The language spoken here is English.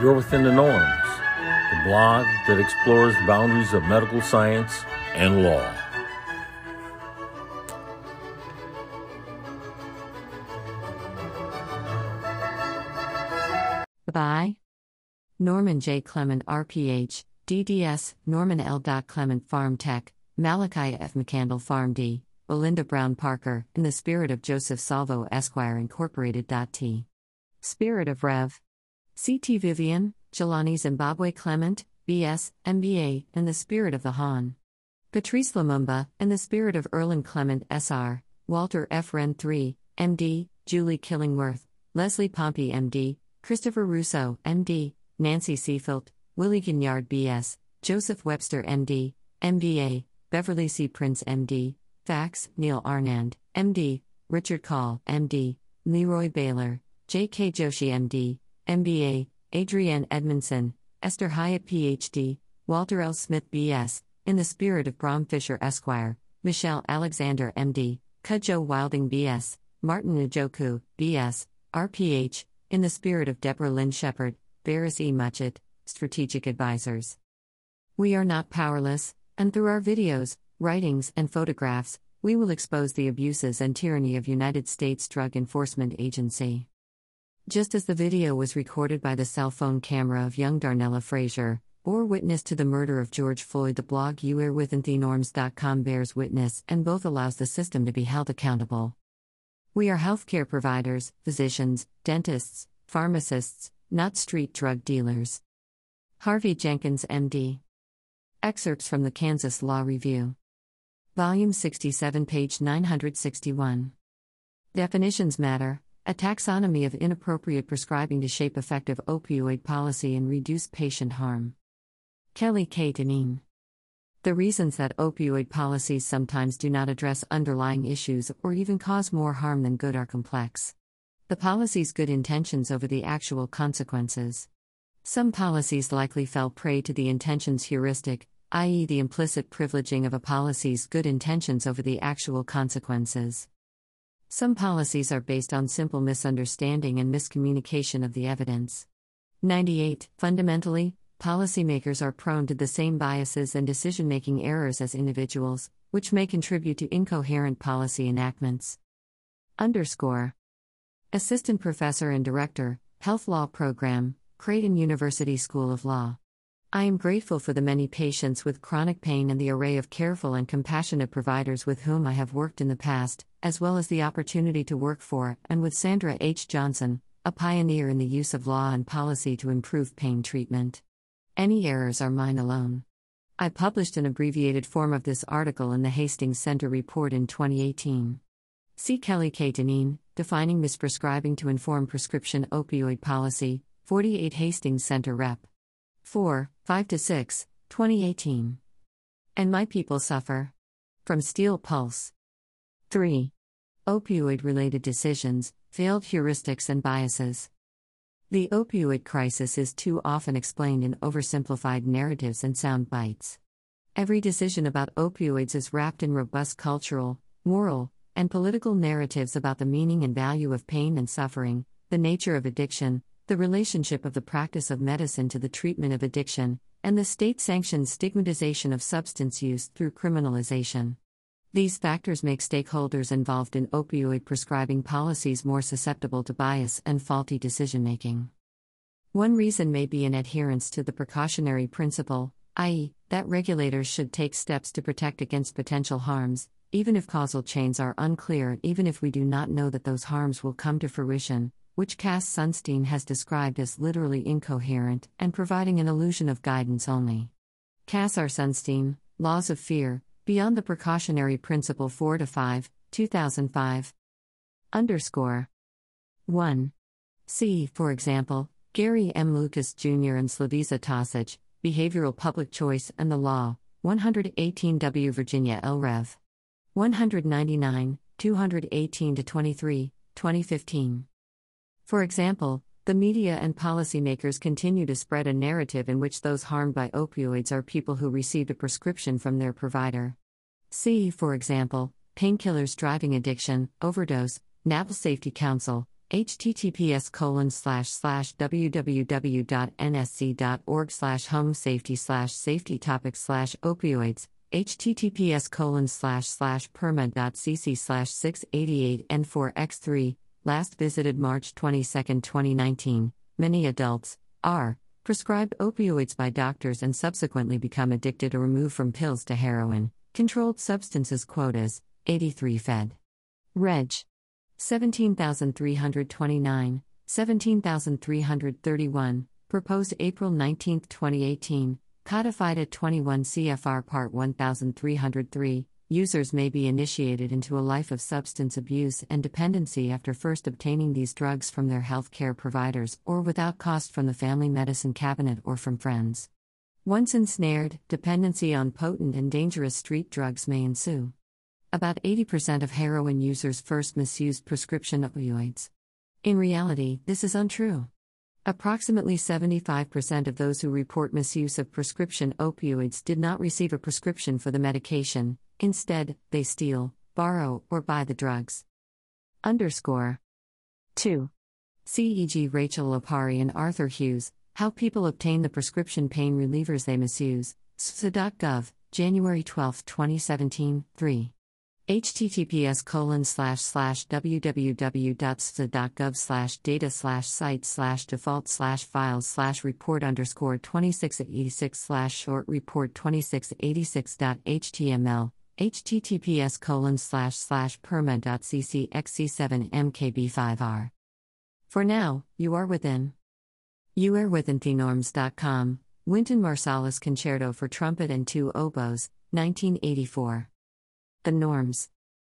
You're Within the Norms, the blog that explores the boundaries of medical science and law. By Norman J. Clement, RPH, DDS, Norman L. Clement, Pharm Tech, Malachi F. McCandle, Pharm D, Belinda Brown Parker, in the spirit of Joseph Salvo Esquire Incorporated. T. Spirit of Rev. C.T. Vivian, Jelani Zimbabwe Clement, B.S., MBA, in the spirit of the Han. Patrice Lumumba, in the spirit of Erland Clement, S.R., Walter F. Wren III, M.D., Julie Killingworth, Leslie Pompey, M.D., Christopher Russo, M.D., Nancy Seafilt, Willie Gignard, B.S., Joseph Webster, M.D., MBA, Beverly C. Prince, M.D., Fax, Neil Anand, MD, Richard Call, MD, Leroy Baylor, J.K. Joshi, MD, MBA, Adrienne Edmondson, Esther Hyatt, PhD, Walter L. Smith, B.S., in the spirit of Brom Fisher, Esquire, Michelle Alexander, MD, Kudjo Wilding, B.S., Martin Njoku, B.S., RPH, in the spirit of Deborah Lynn Shepard, Barris E. Muchett, Strategic Advisors. We are not powerless, and through our videos, writings, and photographs, we will expose the abuses and tyranny of United States Drug Enforcement Agency. Just as the video was recorded by the cell phone camera of young Darnella Frazier, or witness to the murder of George Floyd, the blog youarewithinthenorms.com bears witness and both allows the system to be held accountable. We are healthcare providers, physicians, dentists, pharmacists, not street drug dealers. Harvey Jenkins, MD. Excerpts from the Kansas Law Review. Volume 67, page 961. Definitions matter. A taxonomy of inappropriate prescribing to shape effective opioid policy and reduce patient harm. Kelly K. Dineen. The reasons that opioid policies sometimes do not address underlying issues or even cause more harm than good are complex. The policy's good intentions over the actual consequences. Some policies likely fell prey to the intentions heuristic, i.e., the implicit privileging of a policy's good intentions over the actual consequences. Some policies are based on simple misunderstanding and miscommunication of the evidence. 98. Fundamentally, policymakers are prone to the same biases and decision making errors as individuals, which may contribute to incoherent policy enactments. Underscore. Assistant Professor and Director, Health Law Program, Creighton University School of Law. I am grateful for the many patients with chronic pain and the array of careful and compassionate providers with whom I have worked in the past, as well as the opportunity to work for and with Sandra H. Johnson, a pioneer in the use of law and policy to improve pain treatment. Any errors are mine alone. I published an abbreviated form of this article in the Hastings Center report in 2018. See Kelly K. Dineen, Defining Misprescribing to Inform Prescription Opioid Policy, 48 Hastings Center Rep. 4, 5 to 6, 2018. And My People Suffer. From Steel Pulse. 3. Opioid related decisions, failed heuristics, and biases. The opioid crisis is too often explained in oversimplified narratives and sound bites. Every decision about opioids is wrapped in robust cultural, moral, and political narratives about the meaning and value of pain and suffering, the nature of addiction, the relationship of the practice of medicine to the treatment of addiction, and the state sanctioned stigmatization of substance use through criminalization. These factors make stakeholders involved in opioid prescribing policies more susceptible to bias and faulty decision making. One reason may be an adherence to the precautionary principle, i.e., that regulators should take steps to protect against potential harms, even if causal chains are unclear, even if we do not know that those harms will come to fruition, which Cass Sunstein has described as literally incoherent and providing an illusion of guidance only. Cass R. Sunstein, Laws of Fear, Beyond the Precautionary Principle 4 to 5, 2005. Underscore. 1. See, for example, Gary M. Lucas Jr. and Slavisa Tasic, Behavioral Public Choice and the Law, 118 W. Virginia L. Rev. 199, 218 23, 2015. For example, the media and policymakers continue to spread a narrative in which those harmed by opioids are people who received a prescription from their provider. See, for example, Painkillers Driving Addiction, Overdose, Naval Safety Council, https colon slash slash www.nsc.org slash home safety slash safety topics slash opioids https colon slash slash perma.cc slash 688 n4x3 last visited march 22 2019 many adults are prescribed opioids by doctors and subsequently become addicted or move from pills to heroin. Controlled substances quotas 83 fed. Reg. 17329 17331 proposed april 19 2018 Codified at 21 CFR Part 1303, users may be initiated into a life of substance abuse and dependency after first obtaining these drugs from their healthcare providers or without cost from the family medicine cabinet or from friends. Once ensnared, dependency on potent and dangerous street drugs may ensue. About 80% of heroin users first misused prescription opioids. In reality, this is untrue. Approximately 75% of those who report misuse of prescription opioids did not receive a prescription for the medication, instead, they steal, borrow, or buy the drugs. Underscore 2. CEG Rachel Lipari and Arthur Hughes How People Obtain the Prescription Pain Relievers They Misuse, SSA.gov, January 12, 2017, 3 https colon slash slash www.sta.gov slash data slash site slash default slash files slash report underscore 2686 slash short report 2686.html https colon slash slash perma.cc xc7 mkb5r. For now, you are within. You are within thenorms.com, Wynton Marsalis Concerto for Trumpet and Two Oboes, 1984. The Norms.